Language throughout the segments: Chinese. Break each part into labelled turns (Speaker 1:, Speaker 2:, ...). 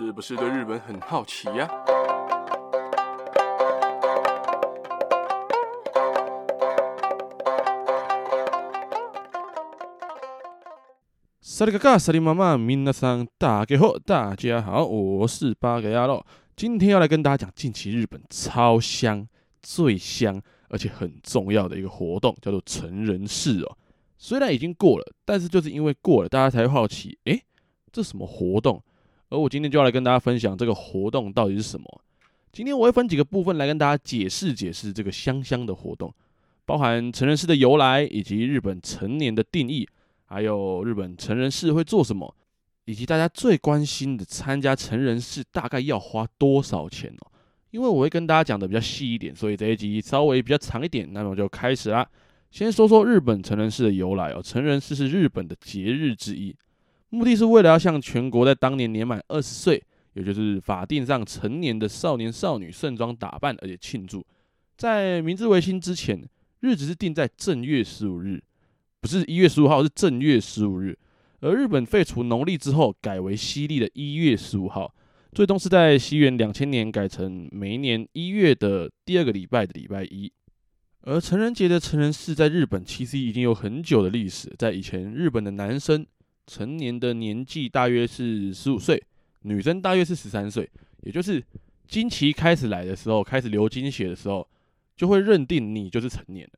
Speaker 1: 是不是对日本很好奇呀？
Speaker 2: 萨利嘎嘎，萨利妈妈，米娜桑，大家好，大家好，我是八格牙路，今天要来跟大家讲近期日本超香、最香，而且很重要的一个活动，叫做成人式哦。虽然已经过了，但是就是因为过了，大家才会好奇，诶，这什么活动？而我今天就要来跟大家分享这个活动到底是什么。今天我会分几个部分来跟大家解释解释这个香香的活动，包含成人式的由来，以及日本成年的定义，还有日本成人式会做什么，以及大家最关心的参加成人式大概要花多少钱哦。因为我会跟大家讲的比较细一点，所以这一集稍微比较长一点，那么就开始啦。先说说日本成人式的由来哦，成人式是日本的节日之一。目的是为了要向全国在当年年满二十岁，也就是法定上成年的少年少女盛装打扮，而且庆祝。在明治维新之前，日子是定在正月十五日，不是一月十五号，是正月十五日。而日本废除农历之后，改为西历的一月十五号，最终是在西元两千年改成每一年一月的第二个礼拜的礼拜一。而成人节的成人式在日本其实已经有很久的历史，在以前日本的男生。成年的年纪大约是十五岁，女生大约是十三岁，也就是经期开始来的时候，开始流经血的时候，就会认定你就是成年。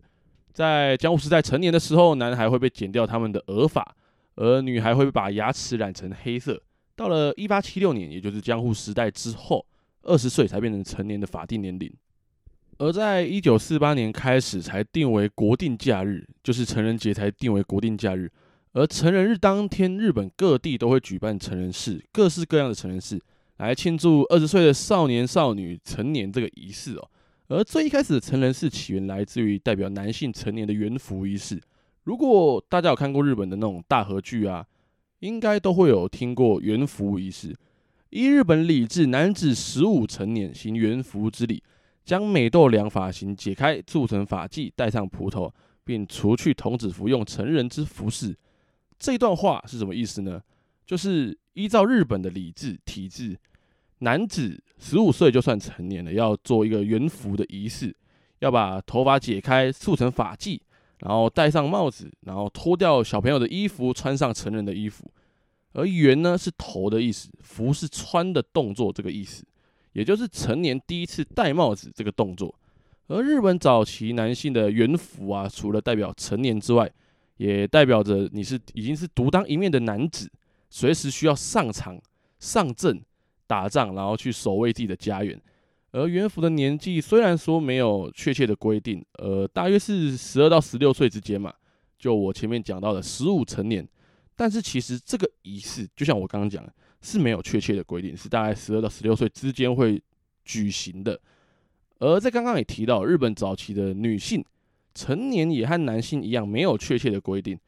Speaker 2: 在江户时代成年的时候，男孩会被剪掉他们的额发，而女孩会把牙齿染成黑色。到了一八七六年，也就是江户时代之后，二十岁才变成成年的法定年龄。而在一九四八年开始才定为国定假日，就是成人节才定为国定假日。而成人日当天，日本各地都会举办成人式，各式各样的成人式，来庆祝二十岁的少年少女成年这个仪式哦。而最一开始的成人式起源来自于代表男性成年的元服仪式。如果大家有看过日本的那种大和剧啊，应该都会有听过元服仪式。依日本礼制，男子十五成年，行元服之礼，将美豆良发型解开，铸成发髻，戴上蒲头，并除去童子服，用成人之服饰。这段话是什么意思呢？就是依照日本的礼制体制，男子十五岁就算成年了，要做一个元服的仪式，要把头发解开，束成发髻，然后戴上帽子，然后脱掉小朋友的衣服，穿上成人的衣服。而元呢是头的意思，服是穿的动作这个意思，也就是成年第一次戴帽子这个动作。而日本早期男性的元服啊，除了代表成年之外，也代表着你是已经是独当一面的男子，随时需要上场上阵打仗，然后去守卫自己的家园。而元服的年纪虽然说没有确切的规定，呃，大约是十二到十六岁之间嘛。就我前面讲到的十五成年，但是其实这个仪式就像我刚刚讲的，是没有确切的规定，是大概十二到十六岁之间会举行的。而在刚刚也提到，日本早期的女性。成年也和男性一样，没有确切的规定，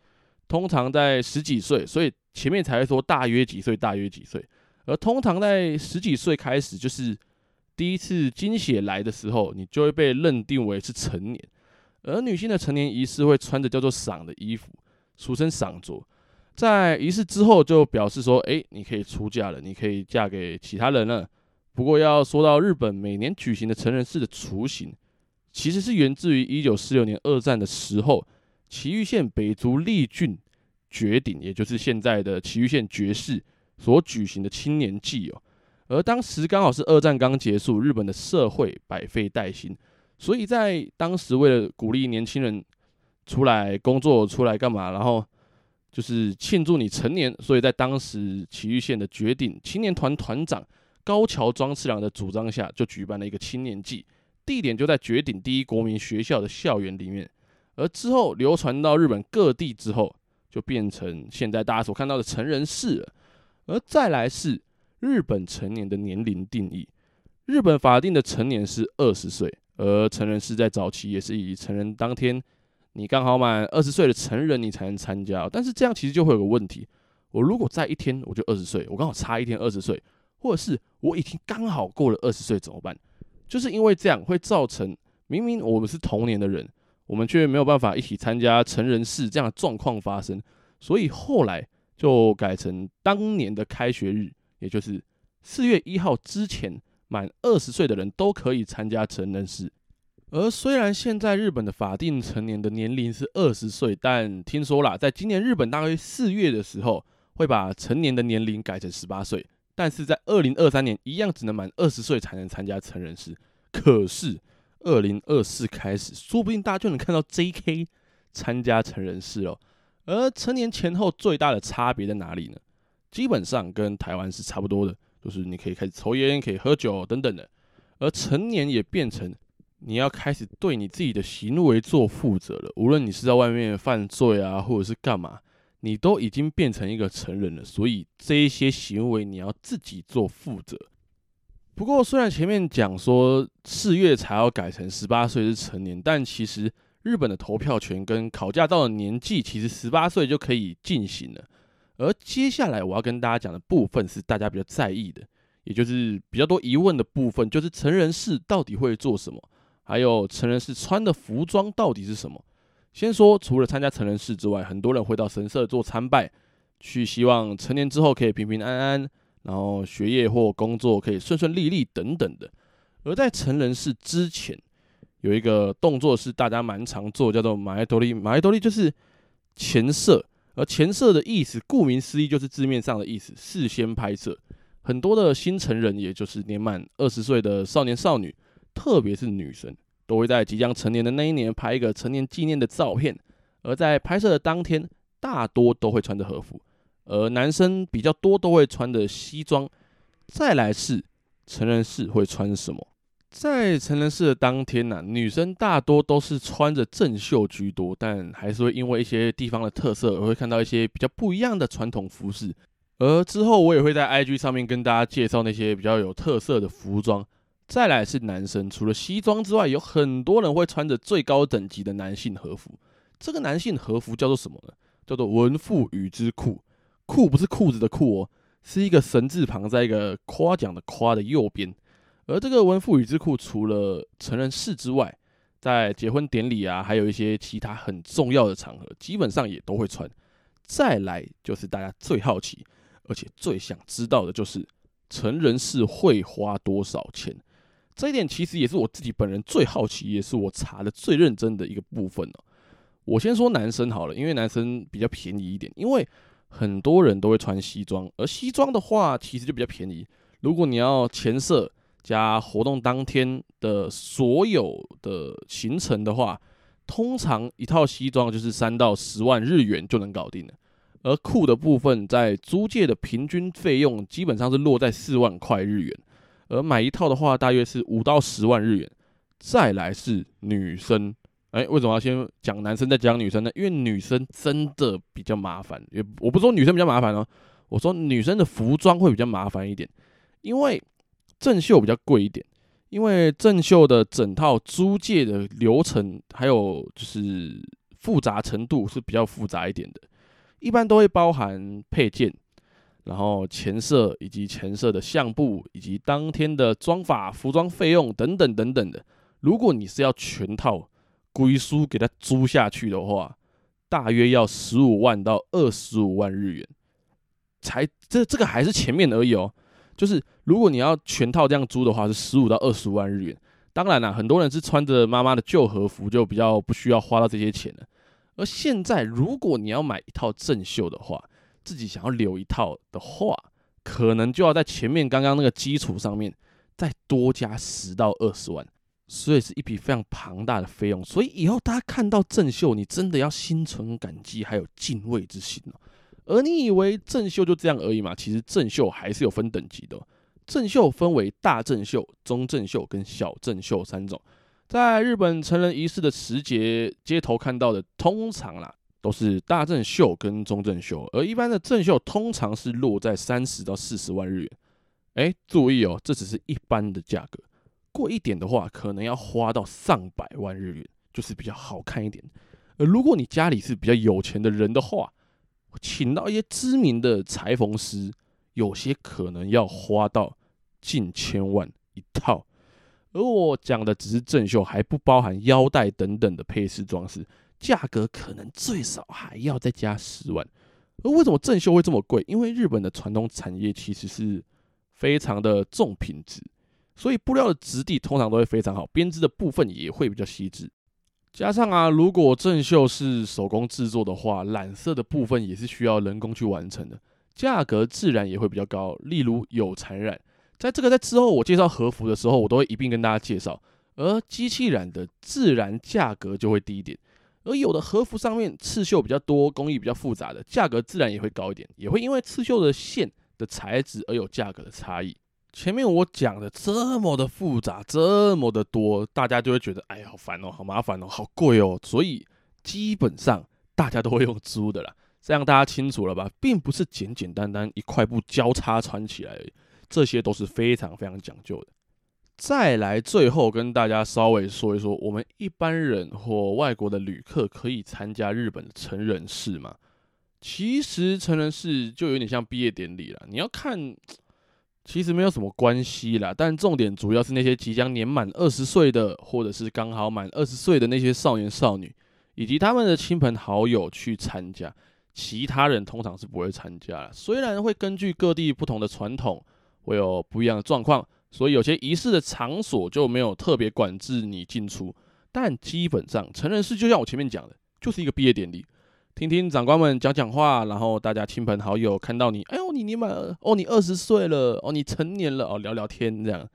Speaker 2: 通常在十几岁，所以前面才会说大约几岁，大约几岁。而通常在十几岁开始，就是第一次经血来的时候，你就会被认定为是成年。而女性的成年仪式会穿着叫做裳的衣服，俗称裳着。在仪式之后，就表示说，哎，你可以出嫁了，你可以嫁给其他人了。不过要说到日本每年举行的成人式的雏形。其实是源自于一九四六年二战的时候，埼玉县北足立郡绝顶，也就是现在的埼玉县绝市所举行的青年祭哦。而当时刚好是二战刚结束，日本的社会百废待兴，所以在当时为了鼓励年轻人出来工作、出来干嘛，然后就是庆祝你成年，所以在当时埼玉县的绝顶青年团团长高桥庄次郎的主张下，就举办了一个青年祭。地点就在绝顶第一国民学校的校园里面，而之后流传到日本各地之后，就变成现在大家所看到的成人式了。而再来是日本成年的年龄定义，日本法定的成年是二十岁，而成人式在早期也是以成人当天你刚好满二十岁的成人你才能参加。但是这样其实就会有个问题，我如果在一天我就二十岁，我刚好差一天二十岁，或者是我已经刚好过了二十岁怎么办？就是因为这样会造成明明我们是同年的人，我们却没有办法一起参加成人式这样的状况发生，所以后来就改成当年的开学日，也就是四月一号之前满二十岁的人都可以参加成人式。而虽然现在日本的法定成年的年龄是二十岁，但听说啦，在今年日本大约四月的时候，会把成年的年龄改成十八岁。但是在二零二三年，一样只能满二十岁才能参加成人式。可是二零二四开始，说不定大家就能看到 JK 参加成人式了。而成年前后最大的差别在哪里呢？基本上跟台湾是差不多的，就是你可以开始抽烟，可以喝酒等等的。而成年也变成。你要开始对你自己的行为做负责了。无论你是在外面犯罪啊，或者是干嘛，你都已经变成一个成人了。所以这一些行为你要自己做负责。不过，虽然前面讲说四月才要改成十八岁是成年，但其实日本的投票权跟考驾照的年纪，其实十八岁就可以进行了。而接下来我要跟大家讲的部分是大家比较在意的，也就是比较多疑问的部分，就是成人式到底会做什么？还有成人式穿的服装到底是什么？先说，除了参加成人式之外，很多人会到神社做参拜，去希望成年之后可以平平安安，然后学业或工作可以顺顺利利等等的。而在成人式之前，有一个动作是大家蛮常做，叫做马多利。马多利就是前摄，而前摄的意思，顾名思义就是字面上的意思，事先拍摄。很多的新成人，也就是年满二十岁的少年少女。特别是女生，都会在即将成年的那一年拍一个成年纪念的照片，而在拍摄的当天，大多都会穿着和服，而男生比较多都会穿着西装。再来是成人式会穿什么？在成人式的当天呢、女生大多都是穿着正袖居多，但还是会因为一些地方的特色，而会看到一些比较不一样的传统服饰。而之后我也会在 IG 上面跟大家介绍那些比较有特色的服装。再来是男生，除了西装之外，有很多人会穿着最高等级的男性和服。这个男性和服叫做什么呢？叫做文赋与之裤。裤不是裤子的裤哦，是一个神字旁，在一个夸奖的夸的右边。而这个文赋与之裤，除了成人式之外，在结婚典礼啊，还有一些其他很重要的场合，基本上也都会穿。再来就是大家最好奇，而且最想知道的就是成人式会花多少钱。这一点其实也是我自己本人最好奇，也是我查的最认真的一个部分哦。我先说男生好了，因为男生比较便宜一点，因为很多人都会穿西装，而西装的话其实就比较便宜。如果你要前摄加活动当天的所有的行程的话，通常一套西装就是三到十万日元就能搞定了。而裤的部分在租借的平均费用基本上是落在四万块日元。而买一套的话，大约是五到十万日元。再来是女生，哎，为什么要先讲男生再讲女生呢？因为女生真的比较麻烦。也我不说女生比较麻烦哦，我说女生的服装会比较麻烦一点，因为正秀比较贵一点。因为正秀的整套租借的流程，还有就是复杂程度是比较复杂一点的，一般都会包含配件。然后前摄以及前摄的相簿，以及当天的妆发、服装费用等等等等的。如果你是要全套归书给他租下去的话，大约要十五万到二十五万日元。才这这个还是前面而已哦。就是如果你要全套这样租的话，是十五到二十五万日元。当然啦，很多人是穿着妈妈的旧和服，就比较不需要花到这些钱了。而现在，如果你要买一套正秀的话，自己想要留一套的话，可能就要在前面刚刚那个基础上面再多加十到二十万，所以是一笔非常庞大的费用。所以以后大家看到正秀，你真的要心存感激，还有敬畏之心哦。而你以为正秀就这样而已嘛？其实正秀还是有分等级的。正秀分为大正秀、中正秀跟小正秀三种。在日本成人仪式的时节，街头看到的通常啦。都是大正秀跟中正秀，而一般的正秀通常是落在三十到四十万日元。哎，注意哦，这只是一般的价格，贵一点的话，可能要花到上百万日元，就是比较好看一点。而如果你家里是比较有钱的人的话，请到一些知名的裁缝师，有些可能要花到近千万一套。而我讲的只是正秀，还不包含腰带等等的配饰装饰。价格可能最少还要再加十万，而为什么正秀会这么贵？因为日本的传统产业其实是非常的重品质，所以布料的质地通常都会非常好，编织的部分也会比较细致。加上啊，如果正绣是手工制作的话，染色的部分也是需要人工去完成的，价格自然也会比较高。例如有缠染，在这个在之后我介绍和服的时候，我都会一并跟大家介绍。而机器染的自然价格就会低一点，而有的和服上面刺绣比较多、工艺比较复杂的，价格自然也会高一点，也会因为刺绣的线的材质而有价格的差异。前面我讲的这么的复杂，这么的多，大家就会觉得，哎呀，好烦哦，好麻烦哦，好贵哦。所以基本上大家都会用租的啦，这样大家清楚了吧？并不是简简单单一块布交叉穿起来，这些都是非常非常讲究的。再来，最后跟大家稍微说一说，我们一般人或外国的旅客可以参加日本的成人式吗？其实成人式就有点像毕业典礼了，你要看。其实没有什么关系啦，但重点主要是那些即将年满二十岁的，或者是刚好满二十岁的那些少年少女，以及他们的亲朋好友去参加。其他人通常是不会参加啦，虽然会根据各地不同的传统，会有不一样的状况，所以有些仪式的场所就没有特别管制你进出。但基本上成人式就像我前面讲的，就是一个毕业典礼。听听长官们讲讲话，然后大家亲朋好友看到你，哎呦，你年满哦，你二十岁了哦，你成年了哦，聊聊天这样。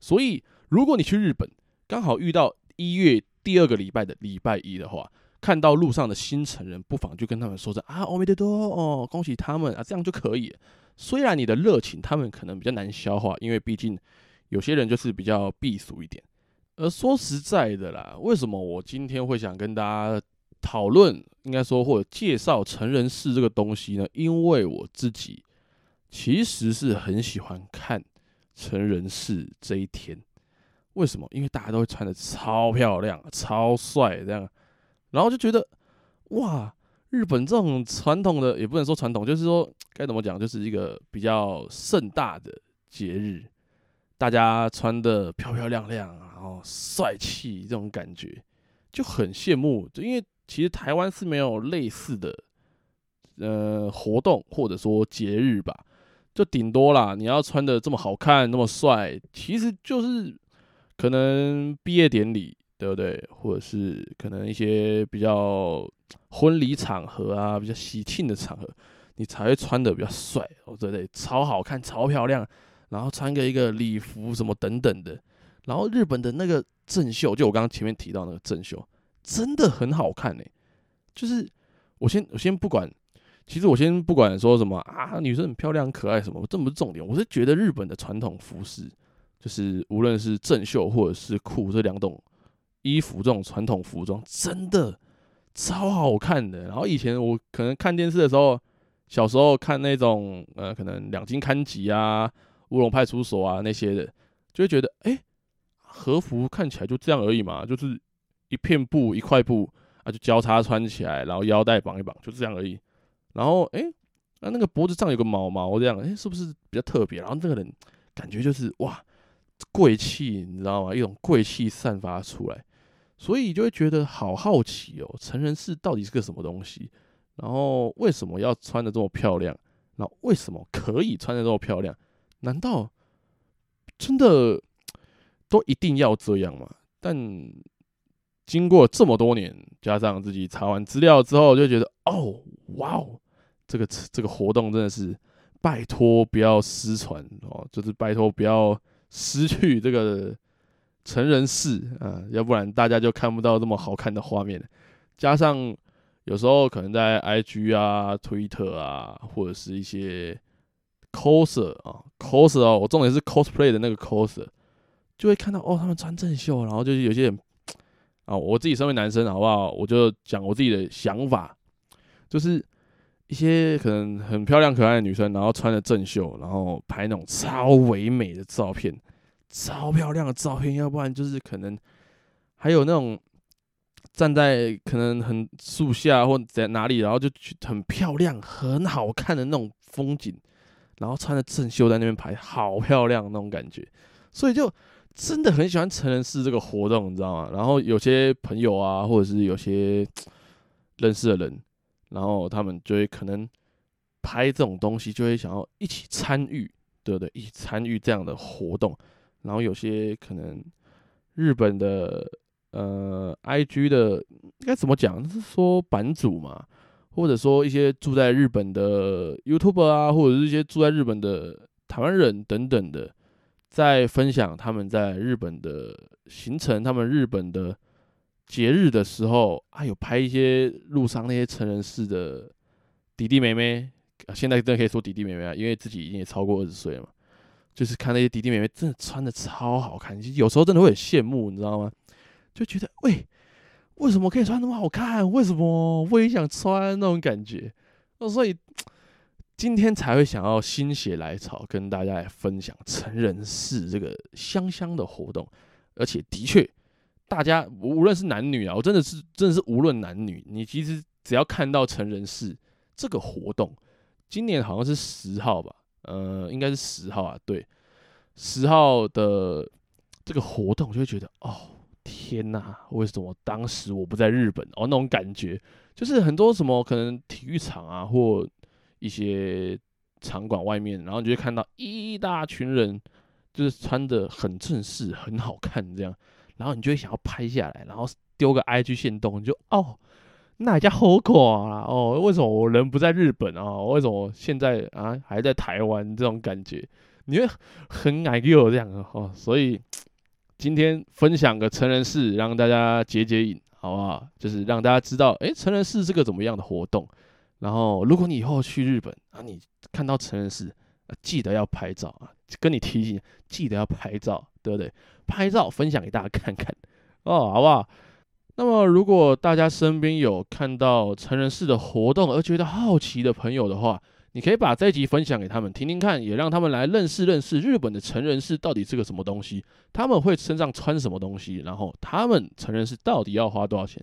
Speaker 2: 所以，如果你去日本，刚好遇到一月第二个礼拜的礼拜一的话，看到路上的新成人，不妨就跟他们说着啊，おめでとう哦，恭喜他们啊，这样就可以。虽然你的热情他们可能比较难消化，因为毕竟有些人就是比较避俗一点。而说实在的啦，为什么我今天会想跟大家讨论应该说或者介绍成人式这个东西呢，因为我自己其实是很喜欢看成人式这一天。为什么？因为大家都会穿得超漂亮、超帅这样， 然后就觉得哇，日本这种传统的也不能说传统，就是说该怎么讲，就是一个比较盛大的节日，大家穿的漂漂亮亮，然后帅气这种感觉就很羡慕，就因为。其实台湾是没有类似的呃活动或者说节日吧，就顶多啦，你要穿的这么好看、那么帅，其实就是可能毕业典礼，对不对？或者是可能一些比较婚礼场合啊，比较喜庆的场合，你才会穿的比较帅哦，对不对？超好看、超漂亮，然后穿个一个礼服什么等等的，然后日本的那个正秀，就我刚刚前面提到那个正秀。真的很好看呢、就是我先我先不管，其实我先不管说什么啊，女生很漂亮、可爱什么，这不是重点。我是觉得日本的传统服饰，就是无论是正秀或者是裤这两种衣服，这种传统服装真的超好看的。然后以前我可能看电视的时候，小时候看那种呃，可能两京勘吉啊、乌龙派出所啊那些的，就会觉得哎、和服看起来就这样而已嘛，就是。一片布，一块布啊，就交叉穿起来，然后腰带绑一绑，就这样而已。然后，哎、欸，那那个脖子上有个毛毛，这样，哎、是不是比较特别？然后这个人感觉就是哇，贵气，你知道吗？一种贵气散发出来，所以就会觉得好好奇哦，成人式到底是个什么东西？然后为什么要穿的这么漂亮？然后为什么可以穿的这么漂亮？难道真的都一定要这样吗？但经过这么多年，加上自己查完资料之后，就觉得哦，哇哦，这个这个活动真的是拜托不要失传哦，就是拜托不要失去这个成人式啊，要不然大家就看不到这么好看的画面。加上有时候可能在 IG 啊、Twitter 啊，或者是一些 coser 啊，coser 哦，我重点是 cosplay 的那个 coser，就会看到哦，他们穿正秀，然后就是有些人。啊，我自己身为男生，好不好？我就讲我自己的想法，就是一些可能很漂亮可爱的女生，然后穿着正秀，然后拍那种超唯美的照片，超漂亮的照片，要不然就是可能还有那种站在可能很树下或在哪里，然后就很漂亮、很好看的那种风景，然后穿着正秀在那边拍，好漂亮那种感觉，所以就。真的很喜欢成人式这个活动，你知道吗？然后有些朋友啊，或者是有些认识的人，然后他们就会可能拍这种东西，就会想要一起参与对不对？一起参与这样的活动，然后有些可能日本的呃 IG 的该怎么讲？是说版主嘛，或者说一些住在日本的 YouTuber 啊，或者是一些住在日本的台湾人等等的，在分享他们在日本的行程，他们日本的节日的时候，啊，有拍一些路上那些成人式的弟弟妹妹。现在真的可以说弟弟妹妹啊，因为自己已经也超过二十岁了嘛。就是看那些弟弟妹妹真的穿的超好看，有时候真的会很羡慕，你知道吗？就觉得喂，为什么可以穿那么好看？为什么我也想穿那种感觉？那所以今天才会想要心血来潮跟大家来分享成人式这个香香的活动。而且的确，大家无论是男女啊，我真的是真的是无论男女，你其实只要看到成人式这个活动。今年好像是十号吧，呃，应该是十号啊。对，十号的这个活动，就会觉得，哦，天哪，为什么当时我不在日本？哦，那种感觉，就是很多什么可能体育场啊，或一些场馆外面，然后你就会看到一大群人，就是穿得很正式、很好看这样，然后你就会想要拍下来，然后丢个 IG 线动，就哦。那家好垮啊！哦，为什么我人不在日本啊？为什么现在啊还在台湾？这种感觉，你会很爱给我这样哦。所以今天分享个成人式，让大家解解瘾，好不好？就是让大家知道，诶，成人式是个怎么样的活动。然后，如果你以后去日本啊，你看到成人式，啊，记得要拍照啊，跟你提醒，记得要拍照，对不对？拍照分享给大家看看哦，好不好？那么，如果大家身边有看到成人式的活动而觉得好奇的朋友的话，你可以把这一集分享给他们听听看，也让他们来认识认识日本的成人式到底是个什么东西，他们会身上穿什么东西，然后他们成人式到底要花多少钱，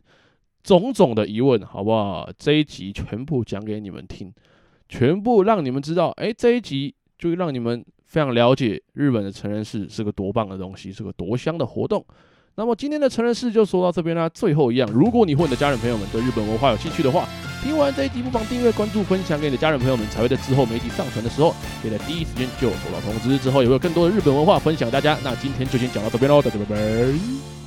Speaker 2: 种种的疑问，好不好？这一集全部讲给你们听，全部让你们知道，哎，这一集就让你们非常了解日本的成人式是个多棒的东西，是个多香的活动。那么今天的成人事就说到这边啦。最后一样，如果你或你的家人朋友们对日本文化有兴趣的话，听完这一集不妨订阅、关注、分享给你的家人朋友们，才会在之后媒体上传的时候，可以在第一时间就收到通知。之后也会有更多的日本文化分享给大家。那今天就先讲到这边喽，大家拜拜。